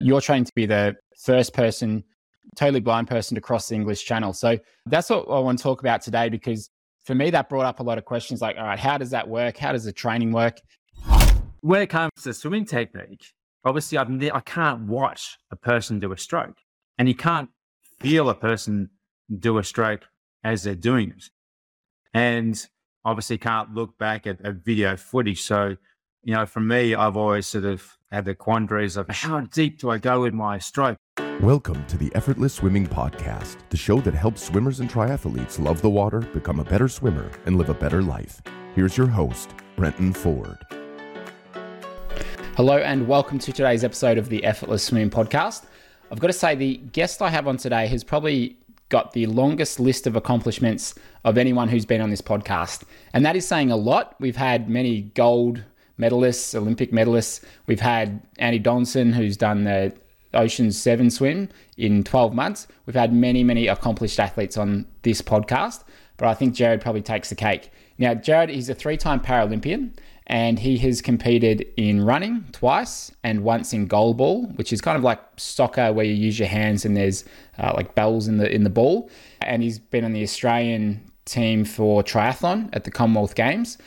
you're training to be the first person, totally blind person to cross the English Channel. So that's what I want to talk about today because for me, that brought up a lot of questions like, all right, how does that work? How does the training work? When it comes to swimming technique, obviously I've I can't watch a person do a stroke and you can't feel a person do a stroke as they're doing it. And obviously can't look back at, at video footage. So, you know, for me, I've always sort of had the quandaries of how deep do I go with my stroke? Welcome to the Effortless Swimming Podcast, the show that helps swimmers and triathletes love the water, become a better swimmer, and live a better life. Here's your host, Brenton Ford. Hello, and welcome to today's episode of the Effortless Swimming Podcast. I've got to say, the guest I have on today has probably got the longest list of accomplishments of anyone who's been on this podcast. And that is saying a lot. We've had many gold medalists, Olympic medalists. We've had Andy Donaldson, who's done the Ocean 7 swim in 12 months. We've had many, many accomplished athletes on this podcast, but I think Gerrard probably takes the cake. Now, Gerrard is a three time Paralympian and he has competed in running twice and once in goalball, which is kind of like soccer where you use your hands and there's uh, like bells in the in the ball. And he's been on the Australian team for triathlon at the Commonwealth Games.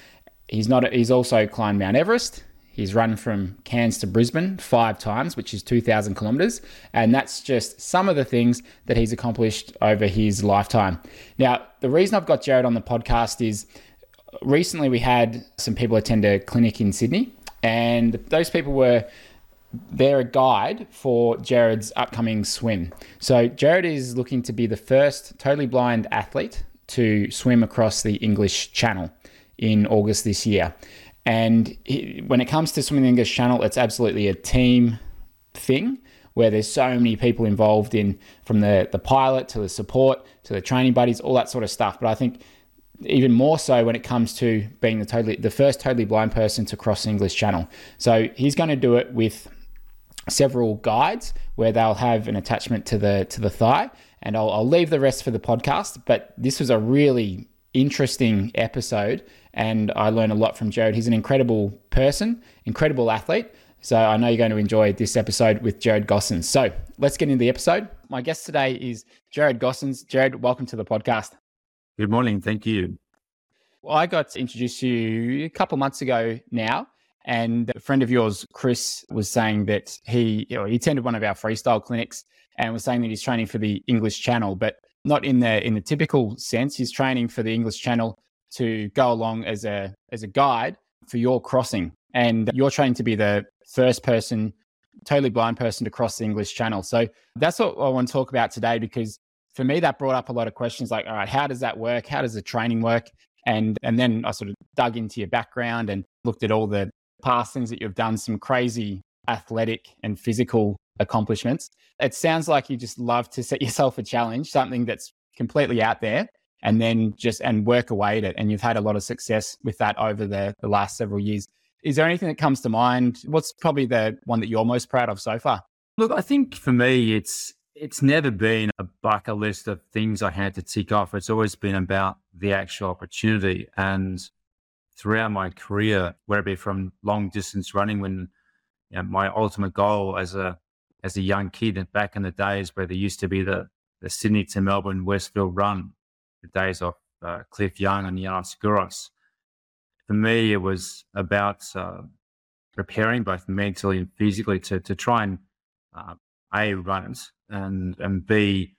He's not. He's also climbed Mount Everest. He's run from Cairns to Brisbane five times, which is 2,000 kilometres. And that's just some of the things that he's accomplished over his lifetime. Now, the reason I've got Gerrard on the podcast is recently we had some people attend a clinic in Sydney, and those people were they're a guide for Gerrard's upcoming swim. So Gerrard is looking to be the first totally blind athlete to swim across the English Channel in August this year. And he, when it comes to swimming the English Channel, it's absolutely a team thing where there's so many people involved in from the the pilot to the support to the training buddies, all that sort of stuff. But I think even more so when it comes to being the totally the first totally blind person to cross the English Channel. So he's going to do it with several guides where they'll have an attachment to the to the thigh, and I'll, I'll leave the rest for the podcast. But this was a really interesting episode, and I learn a lot from Gerrard. He's an incredible person, incredible athlete. So I know you're going to enjoy this episode with Gerrard Gosens. So let's get into the episode. My guest today is Gerrard Gosens. Gerrard, welcome to the podcast. Good morning. Thank you. Well, I got introduced to you a couple months ago now, and a friend of yours, Chris, was saying that he you know, he attended one of our freestyle clinics and was saying that he's training for the English Channel, but not in the in the typical sense. He's training for the English Channel to go along as a as a guide for your crossing, and you're trained to be the first person, totally blind person to cross the English Channel. So that's what I want to talk about today because for me, that brought up a lot of questions like, all right, how does that work? How does the training work? And and then I sort of dug into your background and looked at all the past things that you've done, some crazy athletic and physical accomplishments. It sounds like you just love to set yourself a challenge, something that's completely out there, and then just and work away at it. And you've had a lot of success with that over the, the last several years. Is there anything that comes to mind? What's probably the one that you're most proud of so far? Look, I think for me, it's it's never been a bucket list of things I had to tick off. It's always been about the actual opportunity. And throughout my career, whether it be from long distance running, when you know, my ultimate goal as a as a young kid back in the days where there used to be the the Sydney to Melbourne Westfield run, the days of uh, Cliff Young and Yiannis Kouros. For me, it was about uh, preparing both mentally and physically to to try and uh, a run it and and b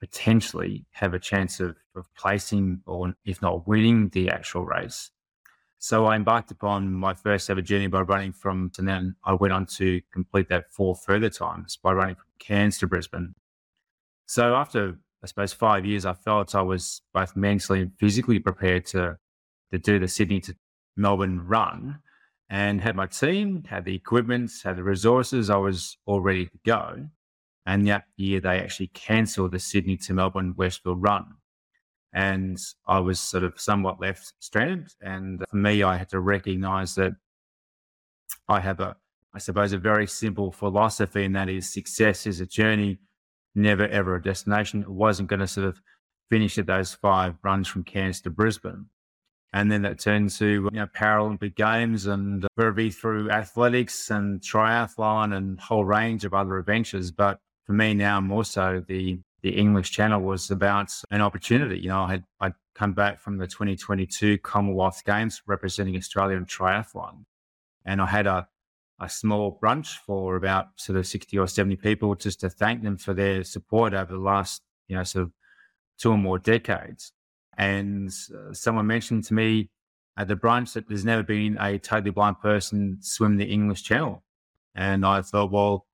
potentially have a chance of, of placing or if not winning the actual race. So I embarked upon my first ever journey by running from, and then I went on to complete that four further times by running from Cairns to Brisbane. So after, I suppose, five years, I felt I was both mentally and physically prepared to, to do the Sydney to Melbourne run and had my team, had the equipment, had the resources. I was all ready to go. And that year, they actually cancelled the Sydney to Melbourne Westfield run. And I was sort of somewhat left stranded. And for me, I had to recognize that I have a, I suppose, a very simple philosophy, and that is success is a journey, never ever a destination. It wasn't going to sort of finish at those five runs from Cairns to Brisbane. And then that turned to you know, Paralympic Games and uh, whether through athletics and triathlon and whole range of other adventures. But for me now, more so, the the English Channel was about an opportunity. You know, I had I'd come back from the 2022 Commonwealth Games representing Australia in triathlon, and I had a a small brunch for about sort of 60 or 70 people just to thank them for their support over the last, you know, sort of two or more decades. And uh, someone mentioned to me at the brunch that there's never been a totally blind person swim the English Channel. And I thought, well,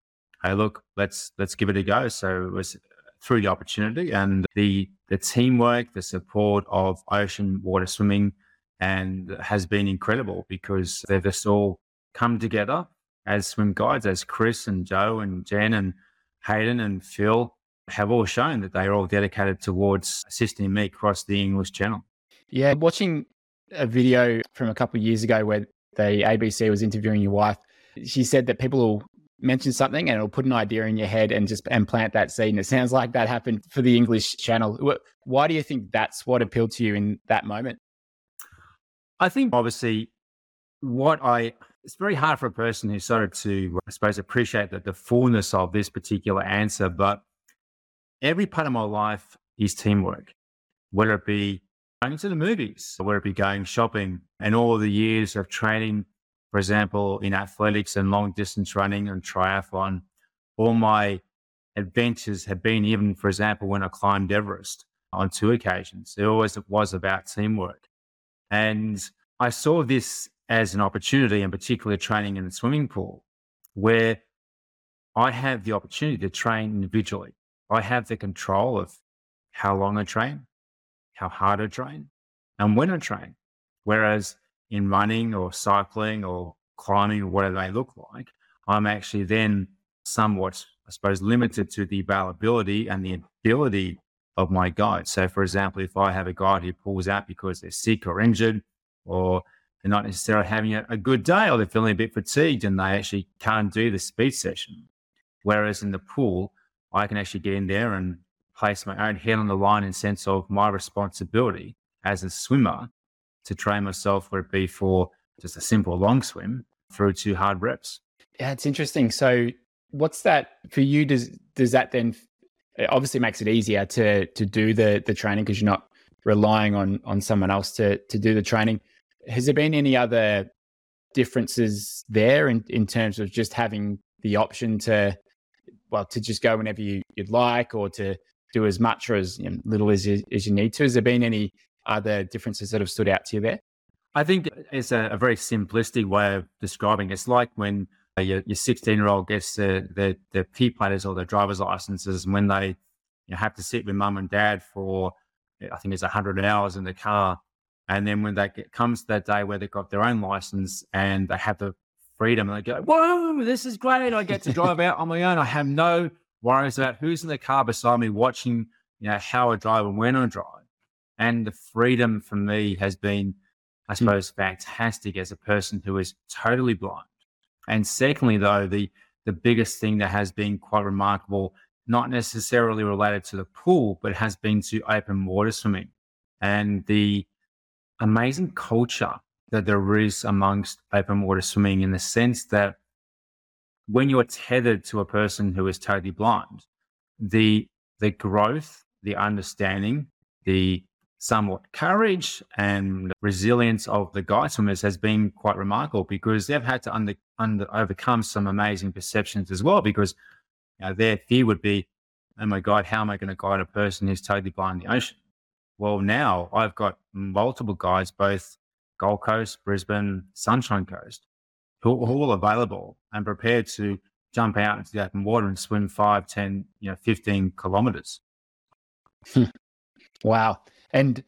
hey, look, let's let's give it a go. So it was through the opportunity and the the teamwork, the support of ocean water swimming, and has been incredible because they've just all come together as swim guides, as Chris and Joe and Jen and Hayden and Phil have all shown that they are all dedicated towards assisting me across the English Channel. Yeah, watching a video from a couple of years ago where the ABC was interviewing your wife, she said that people will mention something and it'll put an idea in your head and just and plant that seed. And it sounds like that happened for the English channel. Why do you think that's what appealed to you in that moment? I think obviously what I it's very hard for a person who started to, I suppose, appreciate that the fullness of this particular answer, but every part of my life is teamwork, whether it be going to the movies, whether it be going shopping, and all the years of training for example, in athletics and long distance running and triathlon, all my adventures have been even, for example, when I climbed Everest on two occasions. It always was about teamwork. And I saw this as an opportunity, and particularly training in the swimming pool, where I have the opportunity to train individually. I have the control of how long I train, how hard I train, and when I train. Whereas in running or cycling or climbing or whatever they look like, I'm actually then somewhat, I suppose, limited to the availability and the ability of my guide. So, for example, if I have a guide who pulls out because they're sick or injured, or they're not necessarily having a, a good day, or they're feeling a bit fatigued and they actually can't do the speed session. Whereas in the pool, I can actually get in there and place my own head on the line in sense of my responsibility as a swimmer to train myself, whether it be for just a simple long swim through to hard reps. Yeah, it's interesting. So, what's that for you? Does does that then it obviously makes it easier to to do the the training because you're not relying on on someone else to to do the training. Has there been any other differences there in in terms of just having the option to well to just go whenever you, you'd like or to do as much or as you know, little as you, as you need to? Has there been any other differences that have stood out to you there? I think it's a, a very simplistic way of describing. It's like when your, your 16 year old gets the, the, the P plates or their driver's licenses, and when they you know, have to sit with mum and dad for, I think it's 100 hours in the car. And then when that comes to that day where they've got their own license and they have the freedom, and they go, Whoa, this is great. I get to drive out on my own. I have no worries about who's in the car beside me watching, you know, how I drive and when I drive and the freedom for me has been, I hmm. suppose, fantastic as a person who is totally blind. And secondly, though, the the biggest thing that has been quite remarkable, not necessarily related to the pool, but has been to open water swimming and the amazing culture that there is amongst open water swimming in the sense that when you're tethered to a person who is totally blind, the the growth, the understanding, the somewhat courage and resilience of the guide swimmers has been quite remarkable because they've had to under, under overcome some amazing perceptions as well because you know, their fear would be, oh my God, how am I going to guide a person who's totally blind in the ocean? Well, now I've got multiple guides, both Gold Coast, Brisbane, Sunshine Coast, who are all available and prepared to jump out into the open water and swim 5, 10, you know, 15 kilometers. wow. And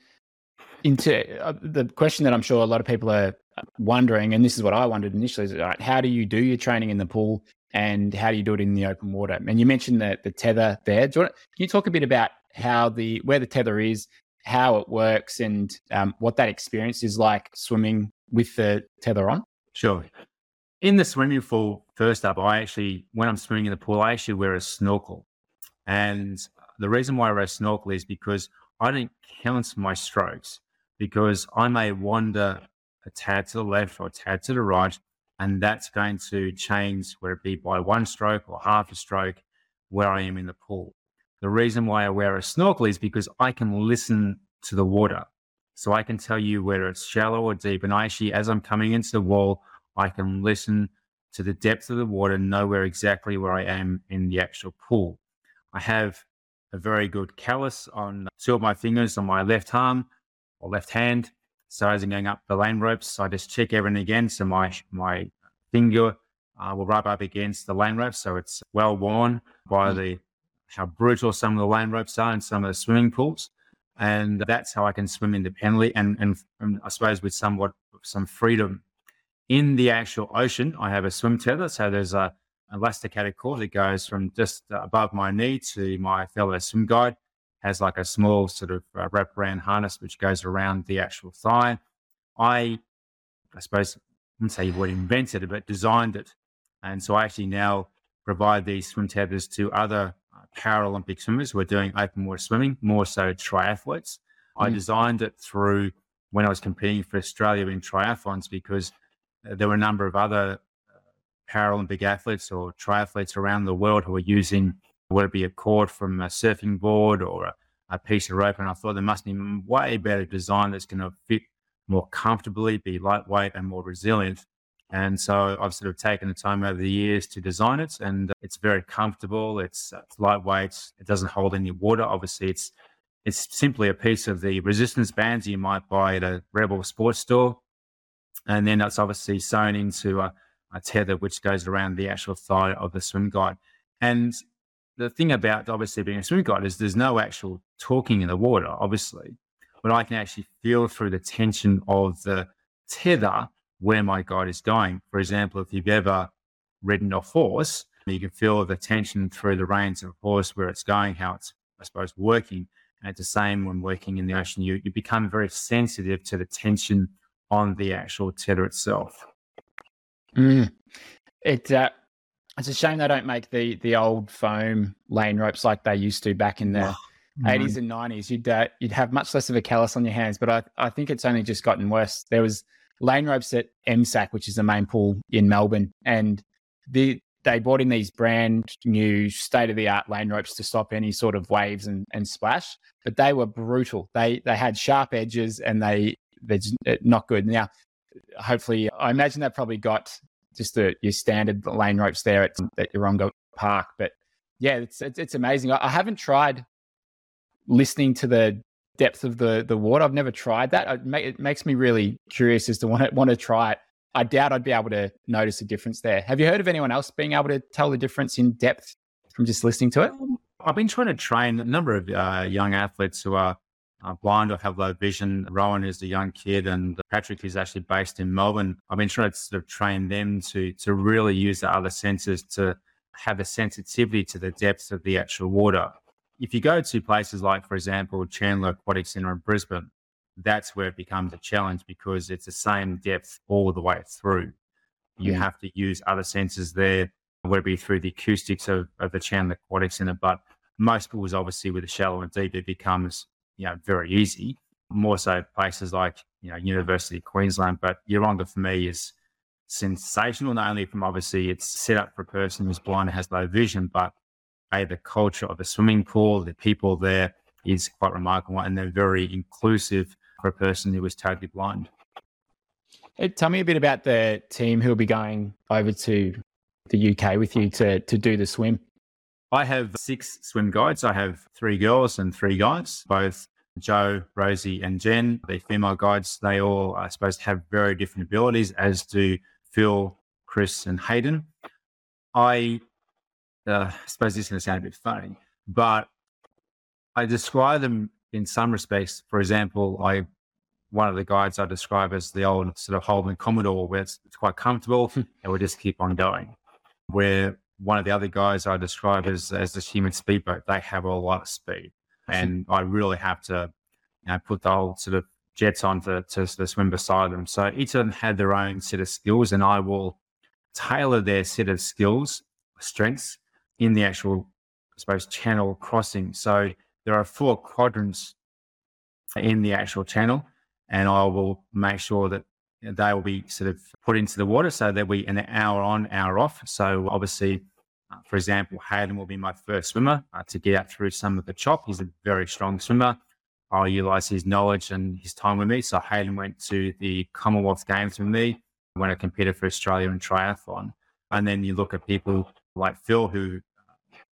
into uh, the question that I'm sure a lot of people are wondering, and this is what I wondered initially, is right, how do you do your training in the pool and how do you do it in the open water? And you mentioned the, the tether there. You want, can you talk a bit about how the where the tether is, how it works, and um, what that experience is like swimming with the tether on? Sure. In the swimming pool, first up, I actually, when I'm swimming in the pool, I actually wear a snorkel. And the reason why I wear a snorkel is because I don't count my strokes because I may wander a tad to the left or a tad to the right, and that's going to change, whether it be by one stroke or half a stroke, where I am in the pool. The reason why I wear a snorkel is because I can listen to the water. So I can tell you whether it's shallow or deep. And I actually, as I'm coming into the wall, I can listen to the depth of the water, and know where exactly where I am in the actual pool. I have a very good callus on two of my fingers on my left arm or left hand. So as I'm going up the lane ropes, I just check everything again. So my my finger uh, will rub up against the lane ropes, so it's well worn by mm. the how brutal some of the lane ropes are in some of the swimming pools, and that's how I can swim independently and and, and I suppose with somewhat some freedom. In the actual ocean, I have a swim tether, so there's a elasticated cord that goes from just above my knee to my fellow swim guide. Has like a small sort of uh, wraparound harness which goes around the actual thigh. I, I suppose, I wouldn't say what invented it, but designed it. And so I actually now provide these swim tethers to other Paralympic swimmers were doing open water swimming, more so triathletes. Mm. I designed it through when I was competing for Australia in triathlons because uh, there were a number of other Paralympic athletes or triathletes around the world who were using whether it be a cord from a surfing board or a, a piece of rope. And I thought there must be way better design that's going to fit more comfortably, be lightweight and more resilient. And so I've sort of taken the time over the years to design it, and it's very comfortable. It's, it's lightweight. It doesn't hold any water. Obviously, it's it's simply a piece of the resistance bands you might buy at a Rebel sports store, and then it's obviously sewn into a, a tether which goes around the actual thigh of the swim guide. And the thing about obviously being a swim guide is there's no actual talking in the water, obviously, but I can actually feel through the tension of the tether where my guide is going. For example, if you've ever ridden a horse, you can feel the tension through the reins of a horse where it's going, how it's, I suppose, working. And it's the same when working in the ocean. You, you become very sensitive to the tension on the actual tether itself. Mm. It uh, it's a shame they don't make the the old foam lane ropes like they used to back in the eighties and nineties. You'd uh, you'd have much less of a callus on your hands, but I I think it's only just gotten worse. There was lane ropes at MSAC, which is the main pool in Melbourne, and the they brought in these brand new state of the art lane ropes to stop any sort of waves and, and splash, but they were brutal. They they had sharp edges and they they're uh, not good. Now hopefully, I imagine they probably got just the your standard lane ropes there at, at Yeronga Park. But yeah, it's, it's, it's amazing. I, I haven't tried listening to the depth of the the water. I've never tried that. It, it makes me really curious as to want to, want to try it. I doubt I'd be able to notice a difference there. Have you heard of anyone else being able to tell the difference in depth from just listening to it? Um, I've been trying to train a number of uh, young athletes who are uh, blind or have low vision. Rowan is a young kid, and Patrick is actually based in Melbourne. I've been trying to sort of train them to to really use the other senses to have a sensitivity to the depth of the actual water. If you go to places like, for example, Chandler Aquatic Centre in Brisbane, that's where it becomes a challenge because it's the same depth all the way through. You yeah. have to use other senses there, whether it be through the acoustics of, of the Chandler Aquatic Centre. But most pools, obviously, with the shallow and deep, it becomes you know, very easy. More so places like, you know, University of Queensland. But Yeronga for me is sensational, not only from obviously it's set up for a person who's blind and has low vision, but a the culture of the swimming pool, the people there is quite remarkable and they're very inclusive for a person who is totally blind. Hey, tell me a bit about the team who'll be going over to the UK with you to to do the swim. I have six swim guides. I have three girls and three guys, both Joe, Rosie, and Jen. The female guides, they all, I suppose, to have very different abilities, as do Phil, Chris, and Hayden. I, uh, I suppose this is going to sound a bit funny, but I describe them in some respects. For example, I one of the guides I describe as the old sort of Holden Commodore, where it's, it's quite comfortable and we just keep on going. Where one of the other guys I describe as as the human speedboat, they have a lot of speed, and I really have to you know, put the whole sort of jets on to, to sort of swim beside them. So each of them had their own set of skills, and I will tailor their set of skills, strengths in the actual, I suppose, channel crossing. So there are four quadrants in the actual channel, and I will make sure that they will be sort of put into the water so that we an hour on, hour off. So obviously, uh, for example, Hayden will be my first swimmer uh, to get out through some of the chop. He's a very strong swimmer. I'll utilize his knowledge and his time with me. So Hayden went to the Commonwealth Games with me when I competed for Australia in triathlon. And then you look at people like Phil, who you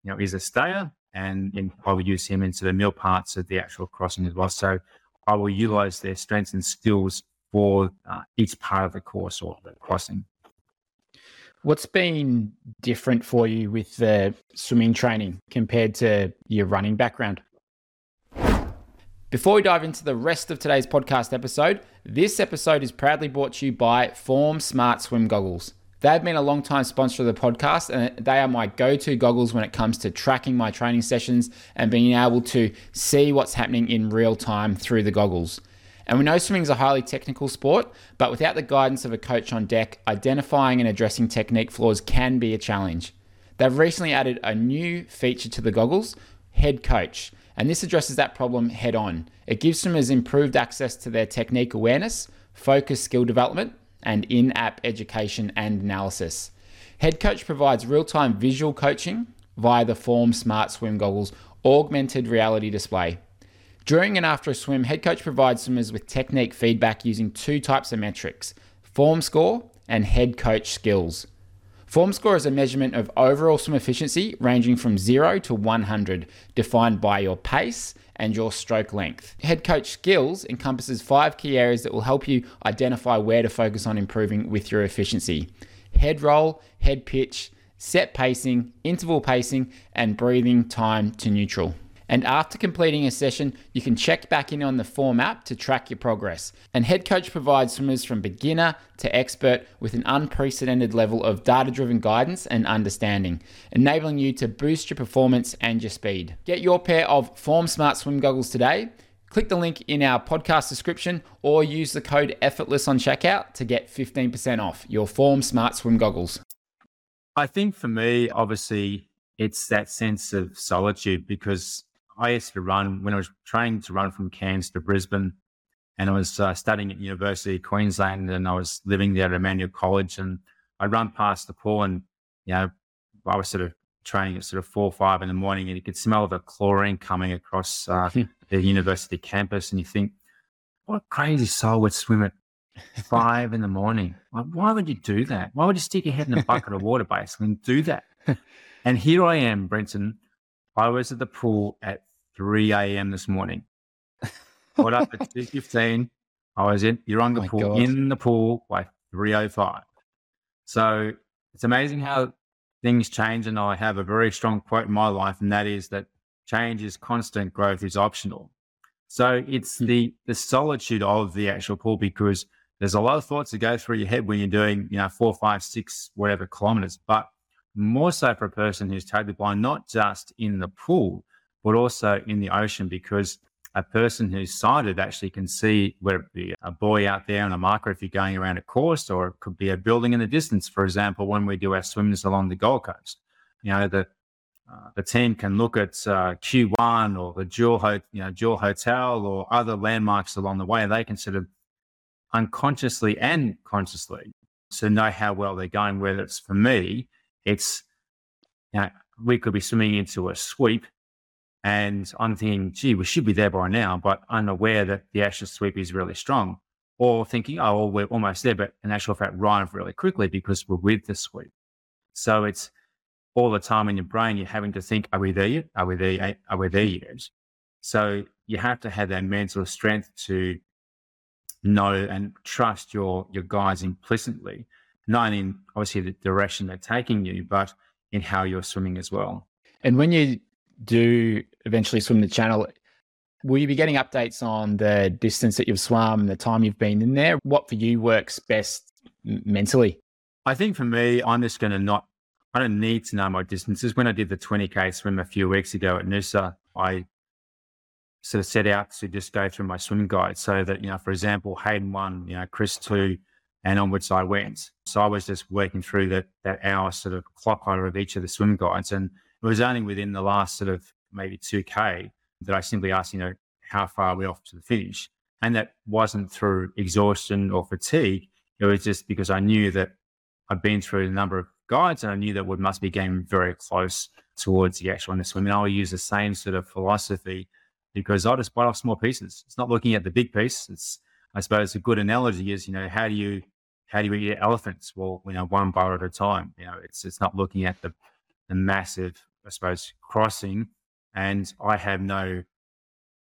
know is a stayer, and, and I will use him into the mill parts of the actual crossing as well. So I will utilize their strengths and skills for uh, each part of the course or the crossing. What's been different for you with the swimming training compared to your running background? Before we dive into the rest of today's podcast episode, this episode is proudly brought to you by Form Smart Swim Goggles. They've been a long time sponsor of the podcast, and they are my go to goggles when it comes to tracking my training sessions and being able to see what's happening in real time through the goggles. And we know swimming is a highly technical sport, but without the guidance of a coach on deck, identifying and addressing technique flaws can be a challenge. They've recently added a new feature to the goggles, Head Coach, and this addresses that problem head on. It gives swimmers improved access to their technique awareness, focus skill development, and in app education and analysis. Head Coach provides real time visual coaching via the Form Smart Swim Goggles augmented reality display. During and after a swim, Head Coach provides swimmers with technique feedback using two types of metrics form score and head coach skills. Form score is a measurement of overall swim efficiency ranging from 0 to 100, defined by your pace and your stroke length. Head coach skills encompasses five key areas that will help you identify where to focus on improving with your efficiency head roll, head pitch, set pacing, interval pacing, and breathing time to neutral. And after completing a session, you can check back in on the Form app to track your progress. And Head Coach provides swimmers from beginner to expert with an unprecedented level of data driven guidance and understanding, enabling you to boost your performance and your speed. Get your pair of Form Smart swim goggles today. Click the link in our podcast description or use the code effortless on checkout to get 15% off your Form Smart swim goggles. I think for me, obviously, it's that sense of solitude because I used to run when I was trying to run from Cairns to Brisbane, and I was uh, studying at University of Queensland, and I was living there at Emmanuel College, and I'd run past the pool, and you know, I was sort of training at sort of four or five in the morning, and you could smell the chlorine coming across uh, the university campus, and you think, what a crazy soul would swim at five in the morning? Like, why would you do that? Why would you stick your head in a bucket of water, basically, and do that? and here I am, Brenton. I was at the pool at 3 a.m. this morning. Got up at 2.15. I was in, you're on the oh pool, God. in the pool by 3.05. So it's amazing how things change. And I have a very strong quote in my life, and that is that change is constant, growth is optional. So it's hmm. the the solitude of the actual pool because there's a lot of thoughts that go through your head when you're doing, you know, four, five, six, whatever kilometers. But more so for a person who's totally blind, not just in the pool, but also in the ocean because a person who's sighted actually can see whether it be a buoy out there on a marker if you're going around a course, or it could be a building in the distance. For example, when we do our swims along the Gold Coast, you know the uh, the team can look at uh, Q1 or the Jewel, Ho- you know, Hotel or other landmarks along the way. They can sort of unconsciously and consciously to know how well they're going. Whether it's for me, it's you know, we could be swimming into a sweep and I'm thinking, gee, we should be there by now, but unaware that the actual sweep is really strong. Or thinking, oh, well, we're almost there, but in actual fact, arrive really quickly because we're with the sweep. So it's all the time in your brain, you're having to think, are we there yet? Are we there yet? Are we there yet? So you have to have that mental strength to know and trust your your guides implicitly, not in obviously the direction they're taking you, but in how you're swimming as well. And when you do eventually swim the channel, will you be getting updates on the distance that you've swum, the time you've been in there? What for you works best mentally? I think for me, I'm just going to not, I don't need to know my distances. When I did the 20K swim a few weeks ago at Noosa, I sort of set out to just go through my swim guide so that, you know, for example, Hayden one, you know, Chris two, and onwards I went. So I was just working through that that hour sort of clock order of each of the swim guides. And it was only within the last sort of maybe 2K that I simply asked, you know, how far are we off to the finish? And that wasn't through exhaustion or fatigue. It was just because I knew that I'd been through a number of guides and I knew that we must be getting very close towards the actual in the swimming. I will use the same sort of philosophy because I just bite off small pieces. It's not looking at the big piece. It's, I suppose, a good analogy is, you know, how do you, how do you eat elephants? Well, you know, one bite at a time. You know, it's it's not looking at the the massive, I suppose, crossing. And I have no, I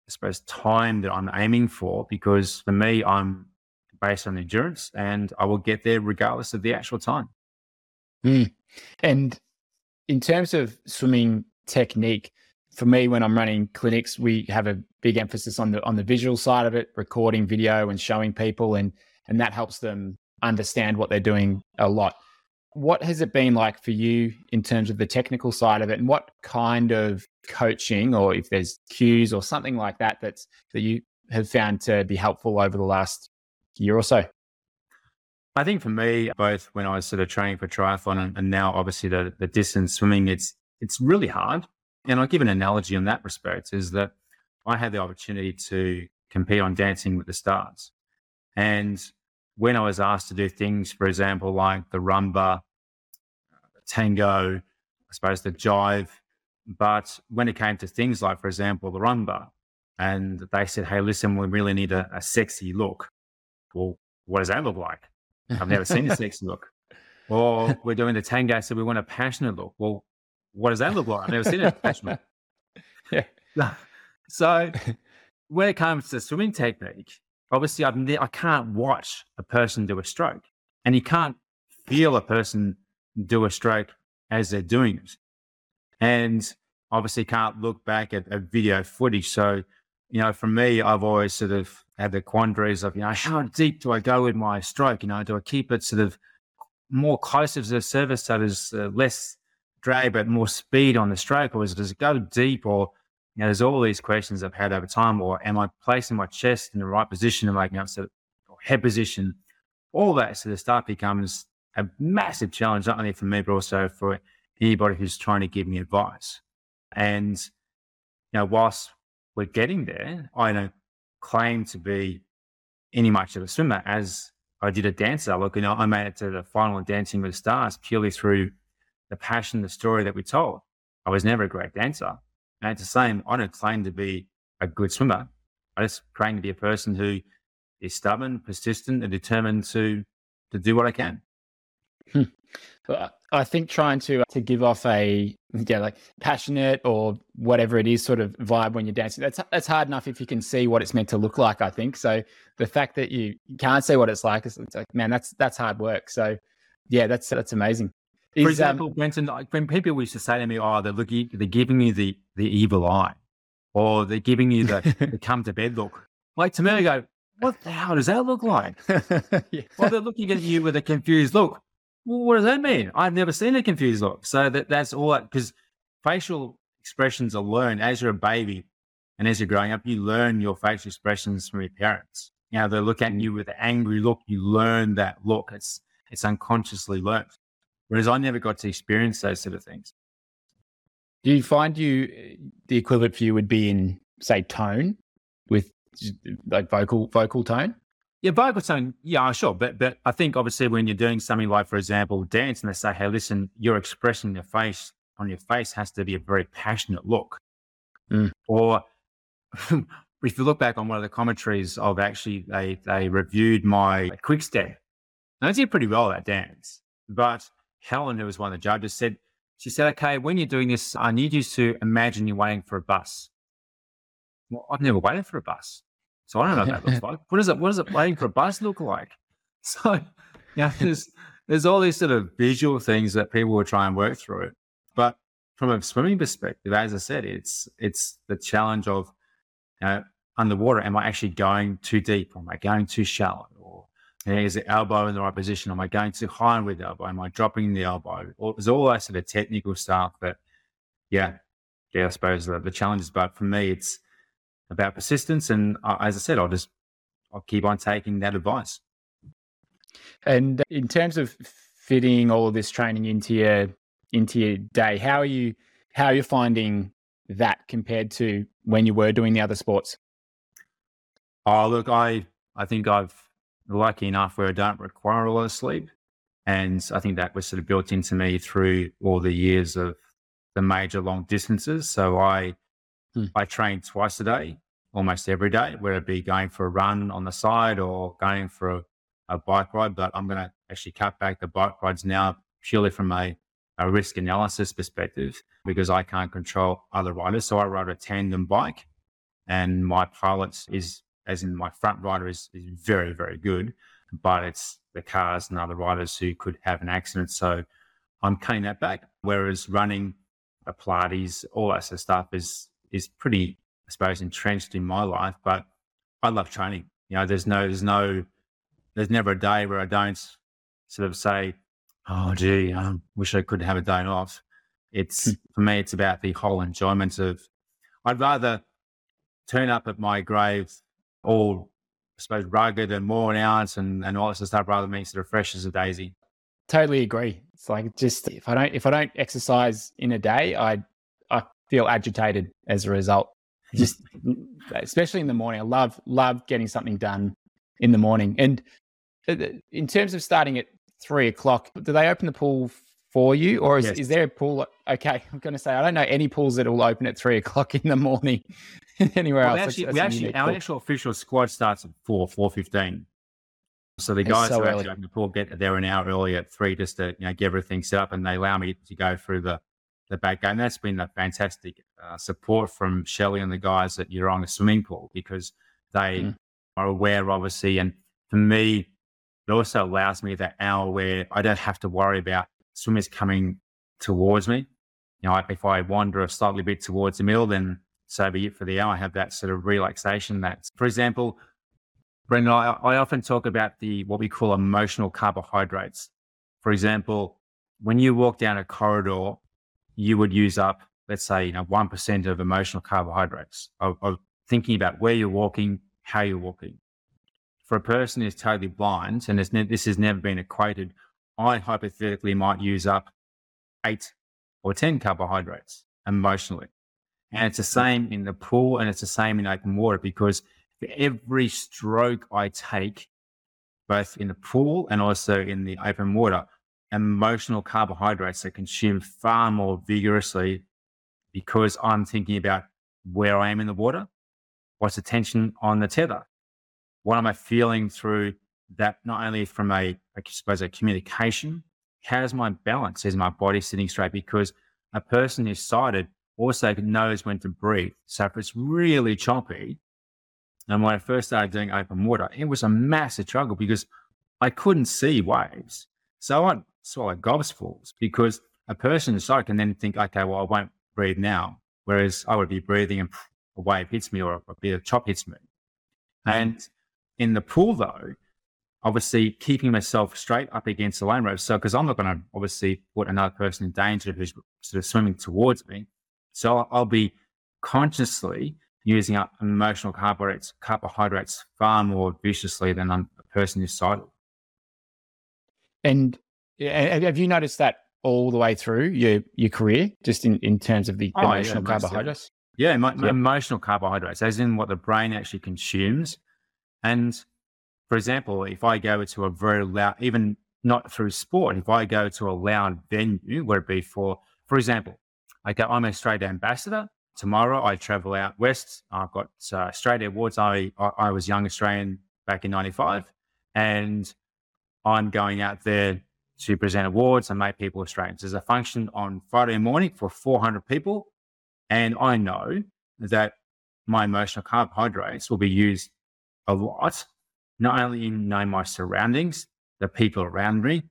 suppose, time that I'm aiming for because for me, I'm based on endurance and I will get there regardless of the actual time. Mm. And in terms of swimming technique, for me, when I'm running clinics, we have a big emphasis on the on the visual side of it, recording video and showing people, and and that helps them understand what they're doing a lot. What has it been like for you in terms of the technical side of it, and what kind of coaching, or if there's cues or something like that, that's that you have found to be helpful over the last year or so? I think for me, both when I was sort of training for triathlon and, and now obviously the, the distance swimming, it's it's really hard. And I'll give an analogy in that respect is that I had the opportunity to compete on Dancing with the Stars. And when I was asked to do things, for example, like the rumba, tango, I suppose the jive, but when it came to things like, for example, the rumba, and they said, hey, listen, we really need a, a sexy look. Well, what does that look like? I've never seen a sexy look. Or we're doing the tango, so we want a passionate look. Well, what does that look like? I've never seen a passionate. yeah. So when it comes to swimming technique, obviously I've I can't watch a person do a stroke, and you can't feel a person do a stroke as they're doing it, and obviously can't look back at a video footage. So you know, for me, I've always sort of had the quandaries of, you know, how deep do I go with my stroke? You know, do I keep it sort of more closer to the surface so there's uh, less drag but more speed on the stroke, or does it go deep? Or you know, there's all these questions I've had over time. Or am I placing my chest in the right position making up sort of head position? All that sort of stuff becomes a massive challenge, not only for me but also for anybody who's trying to give me advice. And you know, whilst we're getting there. I don't claim to be any much of a swimmer as I did a dancer. Look, you know, I made it to the final of Dancing with the Stars purely through the passion, the story that we told. I was never a great dancer. And it's the same, I don't claim to be a good swimmer. I just claim to be a person who is stubborn, persistent, and determined to to do what I can. Hmm. I think trying to to give off a yeah like passionate or whatever it is sort of vibe when you're dancing that's that's hard enough if you can see what it's meant to look like. I think so. The fact that you can't see what it's like, it's, it's like man, that's that's hard work. So yeah, that's that's amazing. Is, For um, example, um, Brenton, like when people used to say to me, "Oh, they're looking, they're giving me the the evil eye," or they're giving you the, the come to bed look. Like to me, I go, "What the hell does that look like?" yeah. Well, they're looking at you with a confused look well, what does that mean? I've never seen a confused look. So that, that's all that, because facial expressions are learned as you're a baby and as you're growing up, you learn your facial expressions from your parents. You know, they look at you with an angry look, you learn that look. It's, it's unconsciously learned. Whereas I never got to experience those sort of things. Do you find you, the equivalent for you would be in, say, tone with like vocal, vocal tone? Yeah, vocal tone, yeah, sure. But but I think obviously when you're doing something like, for example, dance, and they say, hey, listen, your expression, your face on your face has to be a very passionate look. Mm. Or if you look back on one of the commentaries of actually they they reviewed my quick step. And I did pretty well at dance. But Helen, who was one of the judges, said, she said, okay, when you're doing this, I need you to imagine you're waiting for a bus. Well, I've never waited for a bus. So I don't know what that looks like. What is it? What does it waiting for a bus look like? So yeah, there's there's all these sort of visual things that people will try and work through. But from a swimming perspective, as I said, it's it's the challenge of you know, underwater. Am I actually going too deep? Or am I going too shallow? Or you know, is the elbow in the right position? Am I going too high with the elbow? Am I dropping the elbow? Or there's all that sort of technical stuff that, yeah, yeah, I suppose the, the challenges. But for me, it's about persistence. And as I said, I'll just I'll keep on taking that advice. And in terms of fitting all of this training into your into your day, how are you how are you finding that compared to when you were doing the other sports? Oh, look, I I think I've lucky enough where I don't require a lot of sleep, and I think that was sort of built into me through all the years of the major long distances. So I hmm. I train twice a day, almost every day, whether it be going for a run on the side or going for a, a bike ride. But I'm going to actually cut back the bike rides now purely from a, a risk analysis perspective because I can't control other riders. So I ride a tandem bike, and my pilot is as in my front rider is, is very, very good, but it's the cars and other riders who could have an accident. So I'm cutting that back. Whereas running a Pilates, all that sort of stuff is is pretty, I suppose, entrenched in my life. But I love training. You know, there's no, there's no, there's never a day where I don't sort of say, "Oh, gee, I wish I could have a day off." It's hmm. for me, it's about the whole enjoyment of. I'd rather turn up at my grave all, I suppose, rugged and worn out and, and all this stuff rather than being sort of fresh as a daisy. Totally agree. It's like just if I don't if I don't exercise in a day, I feel agitated as a result. Just especially in the morning. I love love getting something done in the morning. And uh, in terms of starting at three o'clock, do they open the pool for you, or is, yes. is there a pool? Okay, I'm going to say I don't know any pools that will open at three o'clock in the morning anywhere well, else. Actually, that's, that's we actually our pool. actual official squad starts at four, four fifteen. So the guys so who actually open the pool get there an hour early at three just to you know get everything set up, and they allow me to go through the the back game. That's been a fantastic uh, support from Shelley and the guys at Yeronga Swimming Pool because they mm. are aware, obviously, and for me, it also allows me that hour where I don't have to worry about swimmers coming towards me. You know, if I wander a slightly bit towards the middle, then so be it for the hour. I have that sort of relaxation. That, for example, Brendan, I, I often talk about the what we call emotional carbohydrates. For example, when you walk down a corridor, you would use up, let's say, you know, one percent of emotional carbohydrates of, of thinking about where you're walking, how you're walking. For a person who's totally blind, and ne- this has never been equated, I hypothetically might use up eight or 10 carbohydrates emotionally. And it's the same in the pool and it's the same in open water because for every stroke I take, both in the pool and also in the open water, emotional carbohydrates are consumed far more vigorously because I'm thinking about where I am in the water, what's the tension on the tether, what am I feeling through that not only from a, I suppose, a communication, how's my balance? Is my body sitting straight? Because a person who's sighted also knows when to breathe. So if it's really choppy, and when I first started doing open water, it was a massive struggle because I couldn't see waves. So I swallowed gobsfuls because a person who's sighted can then think, okay, well, I won't breathe now. Whereas I would be breathing and a wave hits me or a bit of chop hits me. Mm-hmm. And in the pool, though, obviously keeping myself straight up against the lane rope. So, because I'm not going to obviously put another person in danger who's sort of swimming towards me. So I'll be consciously using up emotional carbohydrates, carbohydrates far more viciously than a person who's sighted. And have you noticed that all the way through your, your career, just in, in terms of the oh, emotional yeah, carbohydrates? Yeah, my, yep. emotional carbohydrates, as in what the brain actually consumes. And for example, if I go to a very loud, even not through sport, if I go to a loud venue, where it be for, for example, okay, I'm a Australia ambassador. Tomorrow I travel out west. I've got uh, Australia Awards. I, I, I was young Australian back in 95 and I'm going out there to present awards and make people Australians. There's a function on Friday morning for 400 people. And I know that my emotional carbohydrates will be used a lot not only know my surroundings, the people around me,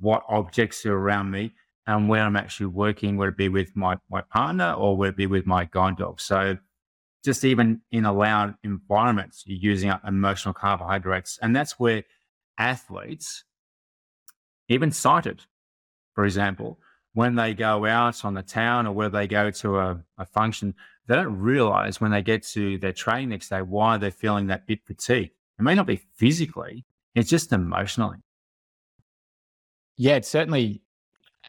what objects are around me, and where I'm actually working, whether it be with my, my partner or whether it be with my guide dog. So just even in a loud environment, you're using up emotional carbohydrates. And that's where athletes, even sighted, for example, when they go out on the town or where they go to a, a function, they don't realize when they get to their training next day why they're feeling that bit fatigued. It may not be physically, it's just emotionally. Yeah, it certainly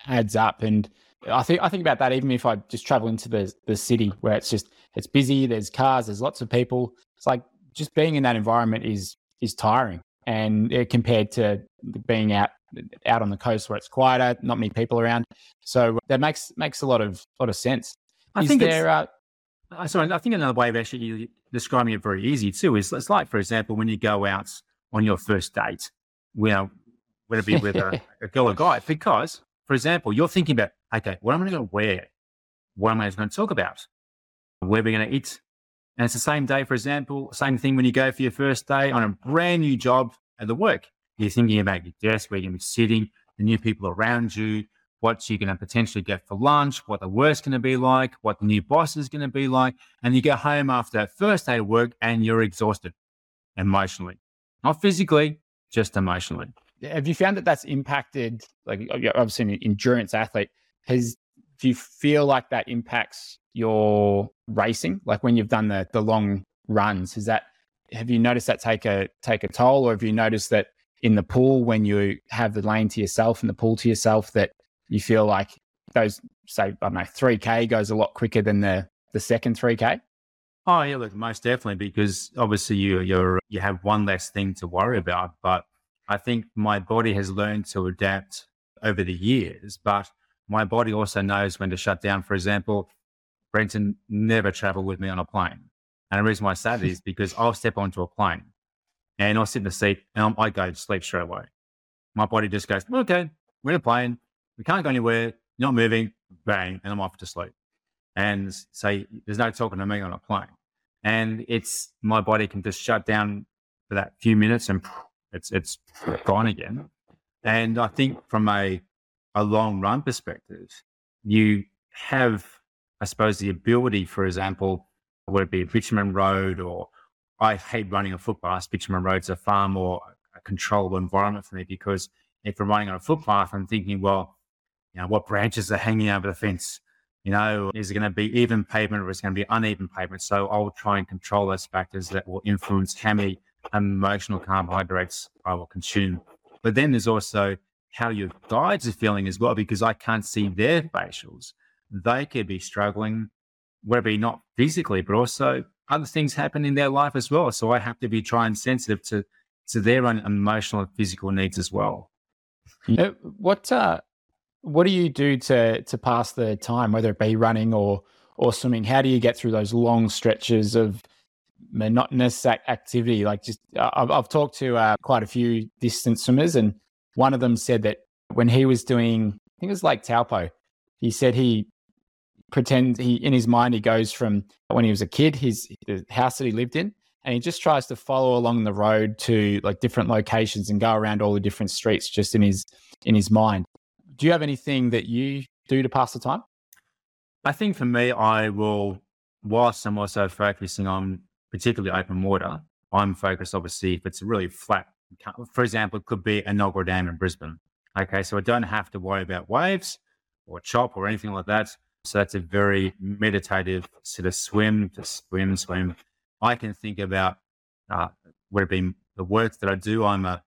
adds up. And I think I think about that even if I just travel into the the city where it's just it's busy, there's cars, there's lots of people. It's like just being in that environment is is tiring, and compared to being out out on the coast where it's quieter, not many people around. So that makes makes a lot of lot of sense. I is think there, uh, uh, sorry, I think another way of actually describing it very easy too is it's like, for example, when you go out on your first date, you know, whether it be with a, a girl or guy, because, for example, you're thinking about, okay, what am I going to wear? What am I going to talk about? Where are we going to eat? And it's the same day, for example, same thing when you go for your first day on a brand new job at the work. You're thinking about your desk, where you're going to be sitting, the new people around you, what you're going to potentially get for lunch, what the work's going to be like, what the new boss is going to be like. And you go home after that first day of work and you're exhausted emotionally, not physically, just emotionally. Have you found that that's impacted, like obviously an endurance athlete, has, do you feel like that impacts your racing? Like when you've done the, the long runs, is that, have you noticed that take a, take a toll or have you noticed that in the pool when you have the lane to yourself and the pool to yourself that you feel like those say I don't know three k goes a lot quicker than the the second three k. Oh yeah, look, most definitely because obviously you you're you have one less thing to worry about. But I think my body has learned to adapt over the years. But my body also knows when to shut down. For example, Brenton never traveled with me on a plane, and the reason why I say that is because I'll step onto a plane and I'll sit in the seat and I go to sleep straight away. My body just goes, okay, we're in a plane we can't go anywhere, not moving, bang, and I'm off to sleep. And say, there's no talking to me on a plane. And it's my body can just shut down for that few minutes and it's it's gone again. And I think from a a long run perspective, you have, I suppose, the ability, for example, whether it be bitumen road or I hate running a footpath. Bitumen roads are far more a controllable environment for me because if I'm running on a footpath, I'm thinking, well, you know, what branches are hanging over the fence? You know, is it going to be even pavement or is it going to be uneven pavement? So I'll try and control those factors that will influence how many emotional carbohydrates I will consume. But then there's also how your guides are feeling as well, because I can't see their facials. They could be struggling, whether not physically, but also other things happen in their life as well. So I have to be trying sensitive to to their own emotional and physical needs as well. Uh, what uh, what do you do to to pass the time, whether it be running or or swimming? How do you get through those long stretches of monotonous activity? Like, just I've, I've talked to uh, quite a few distance swimmers, and one of them said that when he was doing, I think it was like Taupo, he said he pretends he in his mind he goes from when he was a kid, his the house that he lived in, and he just tries to follow along the road to like different locations and go around all the different streets just in his in his mind do you have anything that you do to pass the time? I think for me, I will, whilst I'm also focusing on particularly open water, I'm focused obviously if it's really flat. For example, it could be Enoggera Dam in Brisbane. Okay, so I don't have to worry about waves or chop or anything like that. So that's a very meditative sort of swim, just swim, swim. I can think about uh, would it be the work that I do. I'm a,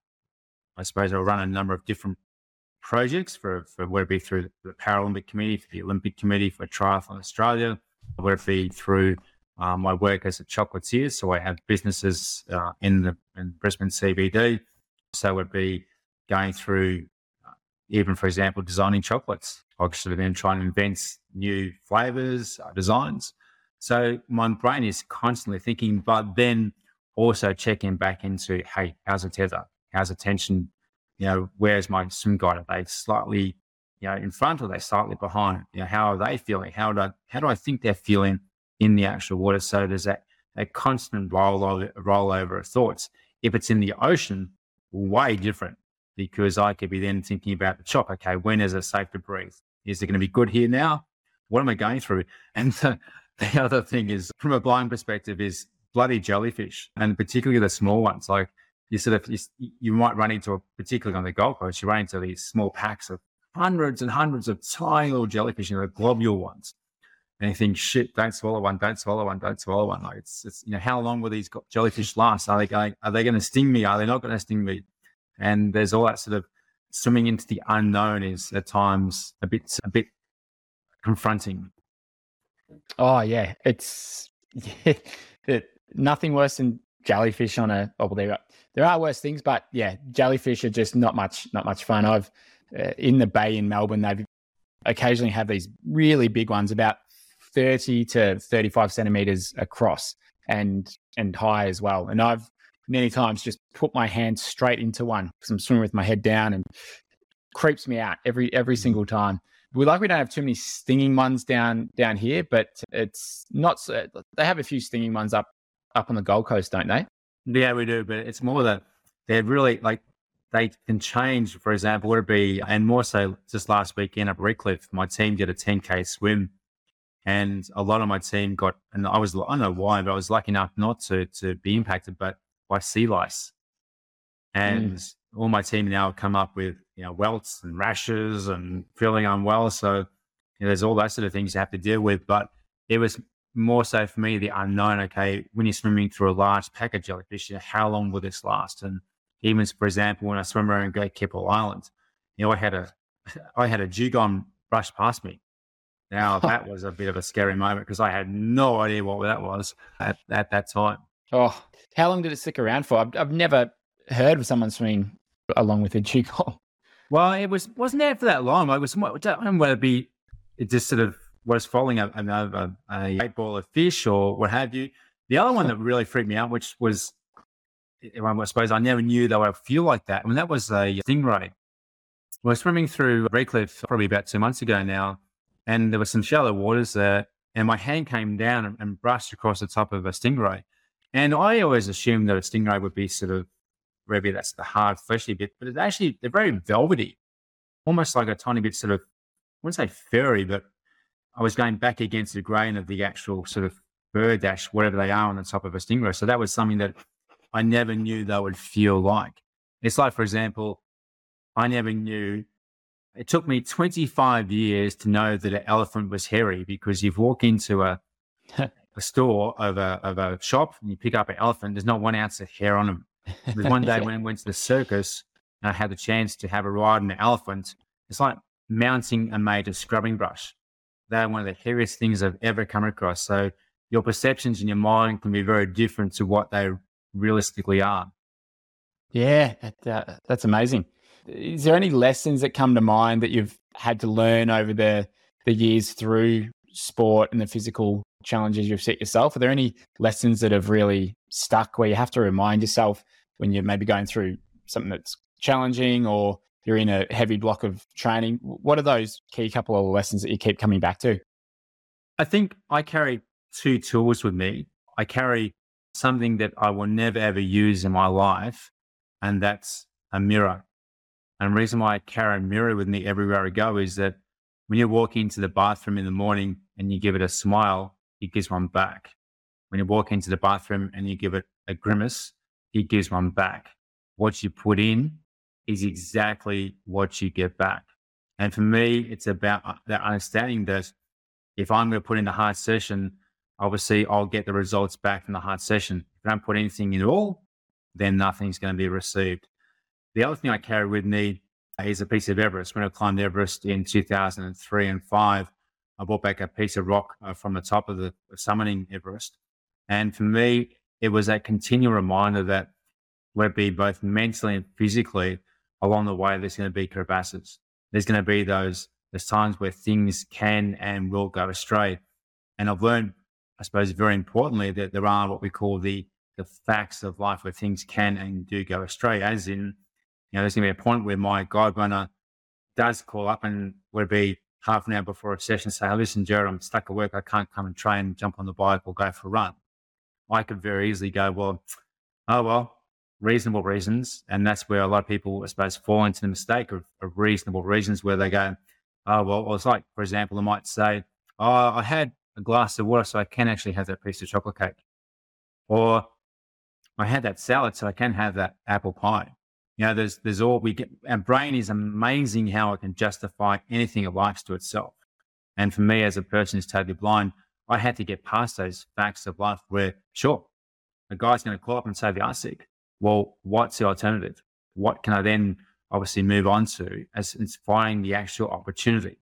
I suppose I run a number of different projects for, for whether it be through the Paralympic Committee, for the Olympic Committee, for Triathlon Australia, whether it be through uh, my work as a chocolatier. So I have businesses uh, in the in Brisbane CBD. So it'd be going through, even for example, designing chocolates. Actually, been trying to invent new flavors, uh, designs. So my brain is constantly thinking, but then also checking back into, hey, how's the tether? How's the tension you know, where's my swim guide? Are they slightly, you know, in front or they slightly behind? You know, how are they feeling? How do I, how do I think they're feeling in the actual water? So there's that, that constant rollover, rollover of thoughts. If it's in the ocean, way different because I could be then thinking about the chop. Okay, when is it safe to breathe? Is it going to be good here now? What am I going through? And the, the other thing is, from a blind perspective, is bloody jellyfish, and particularly the small ones. Like you sort of you, you might run into a particularly on the Gold Coast, you run into these small packs of hundreds and hundreds of tiny little jellyfish, you know, globule ones. And you think, shit, don't swallow one, don't swallow one, don't swallow one. Like it's, it's you know, how long will these jellyfish last? Are they going? Are they going to sting me? Are they not going to sting me? And there's all that sort of swimming into the unknown is at times a bit a bit confronting. Oh yeah, it's yeah, it, nothing worse than jellyfish on a. Oh, well, there are, there are worse things, but yeah, jellyfish are just not much not much fun. I've uh, in the bay in Melbourne, they've occasionally have these really big ones, about thirty to thirty five centimeters across and and high as well. And I've many times just put my hand straight into one because I'm swimming with my head down and creeps me out every every mm. single time. We like we don't have too many stinging ones down down here, but it's not. So, they have a few stinging ones up up on the Gold Coast, don't they? Yeah, we do, but it's more that they're really like they can change. For example, would it be and more so just last weekend up Redcliffe, my team did a 10k swim, and a lot of my team got and I was I don't know why, but I was lucky enough not to to be impacted, but by sea lice, and mm. all my team now come up with you know welts and rashes and feeling unwell. So you know, there's all those sort of things you have to deal with, but it was more so for me the unknown. Okay, when you're swimming through a large pack of jellyfish, you know, how long will this last? And even for example, when I swim around Great Keppel Island, you know, I had a I had a dugong brush past me. Now that was a bit of a scary moment because I had no idea what that was at, at that time. Oh, how long did it stick around for? I've, I've never heard of someone swimming along with a dugong. Well, it was wasn't there for that long. I was I don't know whether it be it just sort of was following a, a, a eight ball of fish or what have you. The other one that really freaked me out, which was, I suppose I never knew they would feel like that. I mean, that was a stingray. We were swimming through Redcliffe probably about two months ago now, and there were some shallow waters there, and my hand came down and, and brushed across the top of a stingray. And I always assumed that a stingray would be sort of maybe that's the hard fleshy bit, but it's actually they're very velvety, almost like a tiny bit sort of I wouldn't say furry, but I was going back against the grain of the actual sort of bird dash, whatever they are on the top of a stingray. So that was something that I never knew they would feel like. It's like, for example, I never knew. It took me 25 years to know that an elephant was hairy because you walk into a a store of a of a shop and you pick up an elephant. There's not one ounce of hair on him. There's one day when I went to the circus and I had the chance to have a ride on an elephant. It's like mounting a major scrubbing brush they're one of the hairiest things I've ever come across. So your perceptions in your mind can be very different to what they realistically are. Yeah, that, uh, that's amazing. Is there any lessons that come to mind that you've had to learn over the the years through sport and the physical challenges you've set yourself? Are there any lessons that have really stuck where you have to remind yourself when you're maybe going through something that's challenging or you're in a heavy block of training. What are those key couple of lessons that you keep coming back to? I think I carry two tools with me. I carry something that I will never ever use in my life, and that's a mirror. And the reason why I carry a mirror with me everywhere I go is that when you walk into the bathroom in the morning and you give it a smile, it gives one back. When you walk into the bathroom and you give it a grimace, it gives one back. What you put in is exactly what you get back. And for me, it's about uh, that understanding that if I'm going to put in a hard session, obviously I'll get the results back from the hard session. If I don't put anything in at all, then nothing's going to be received. The other thing I carry with me is a piece of Everest. When I climbed Everest in 2003 and five, I brought back a piece of rock uh, from the top of the summiting Everest. And for me, it was that continual reminder that whether it be both mentally and physically, along the way, there's going to be crevasses. There's going to be those, there's times where things can and will go astray. And I've learned, I suppose, very importantly, that there are what we call the, the facts of life where things can and do go astray, as in, you know, there's going to be a point where my guide runner does call up and would be half an hour before a session say, oh, listen, Gerrard, I'm stuck at work. I can't come and train, jump on the bike or go for a run. I could very easily go, well, oh, well, reasonable reasons. And that's where a lot of people, I suppose, fall into the mistake of, of reasonable reasons where they go, oh, well, it's like, for example, I might say, oh, I had a glass of water, so I can actually have that piece of chocolate cake. Or I had that salad, so I can have that apple pie. You know, there's, there's all we get. Our brain is amazing how it can justify anything it likes to itself. And for me, as a person who's totally blind, I had to get past those facts of life where, sure, a guy's going to call up and say the are sick well, what's the alternative? What can I then obviously move on to as it's finding the actual opportunity?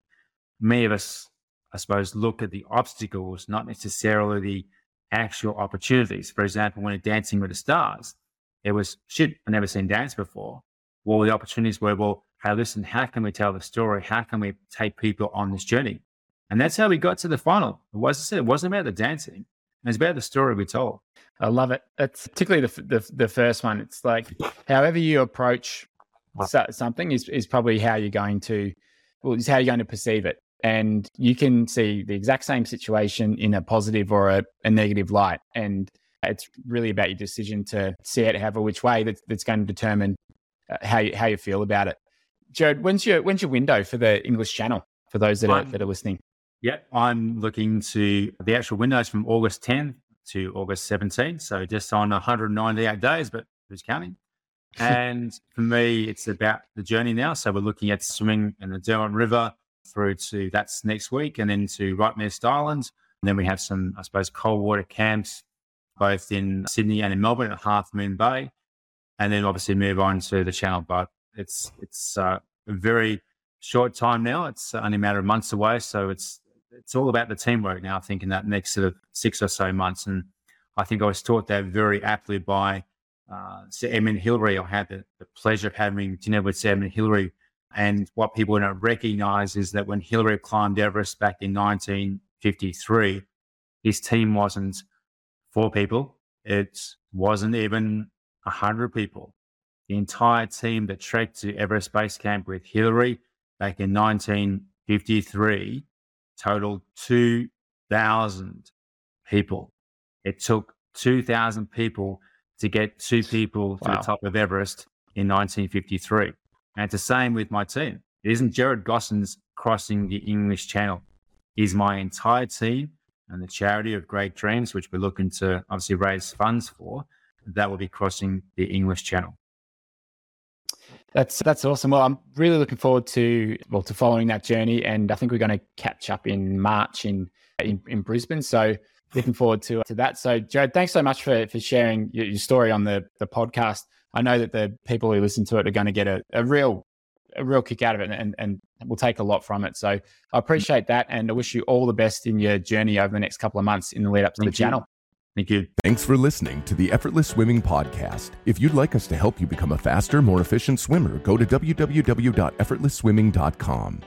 Many of us, I suppose, look at the obstacles, not necessarily the, actual opportunities. For example, when you're Dancing with the Stars, it was shit, I've never seen dance before. Well, the opportunities were, well, hey, listen, how can we tell the story? How can we take people on this journey? And that's how we got to the final. It was it wasn't about the dancing. It was about the story we told. I love it. It's particularly the, the, the first one. It's like however you approach something is, is probably how you're going to, well, is how you're going to perceive it. And you can see the exact same situation in a positive or a, a negative light. And it's really about your decision to see it however which way that, that's going to determine uh, how you, how you feel about it. Gerrard, when's your when's your window for the English channel for those that are, that are listening? Yep, I'm looking to the actual windows from August 10 to August 17, so just on 198 days, but who's counting? And for me, it's about the journey now. So we're looking at swimming in the Derwent River through to that's next week, and then to Rottnest Island. And then we have some, I suppose, cold water camps both in Sydney and in Melbourne at Half Moon Bay, and then obviously move on to the Channel. But it's it's uh, a very short time now. It's only a matter of months away, so it's it's all about the teamwork now. I think in that next sort of six or so months, and I think I was taught that very aptly by uh, Sir Edmund Hillary. I had the, the pleasure of having dinner with Sir Edmund Hillary. And what people don't recognize is that when Hillary climbed Everest back in 1953, his team wasn't four people. It wasn't even 100 people. The entire team that trekked to Everest Base Camp with Hillary back in 1953 totaled 2,000 people. It took 2,000 people to get two people to the top of Everest in 1953. And it's the same with my team. It isn't Gerrard Gosens crossing the English Channel. Is my entire team and the charity of Great Dreams, which we're looking to obviously raise funds for, that will be crossing the English Channel. That's that's awesome. Well, I'm really looking forward to well to following that journey, and I think we're going to catch up in March in in, in Brisbane. So looking forward to to that. So, Gerrard, thanks so much for for sharing your, your, story on the the podcast. I know that the people who listen to it are going to get a, a real a real kick out of it and, and we'll take a lot from it. So I appreciate that. And I wish you all the best in your journey over the next couple of months in the lead up to Thank the you. channel. Thank you. Thanks for listening to the Effortless Swimming Podcast. If you'd like us to help you become a faster, more efficient swimmer, go to www.effortlessswimming.com.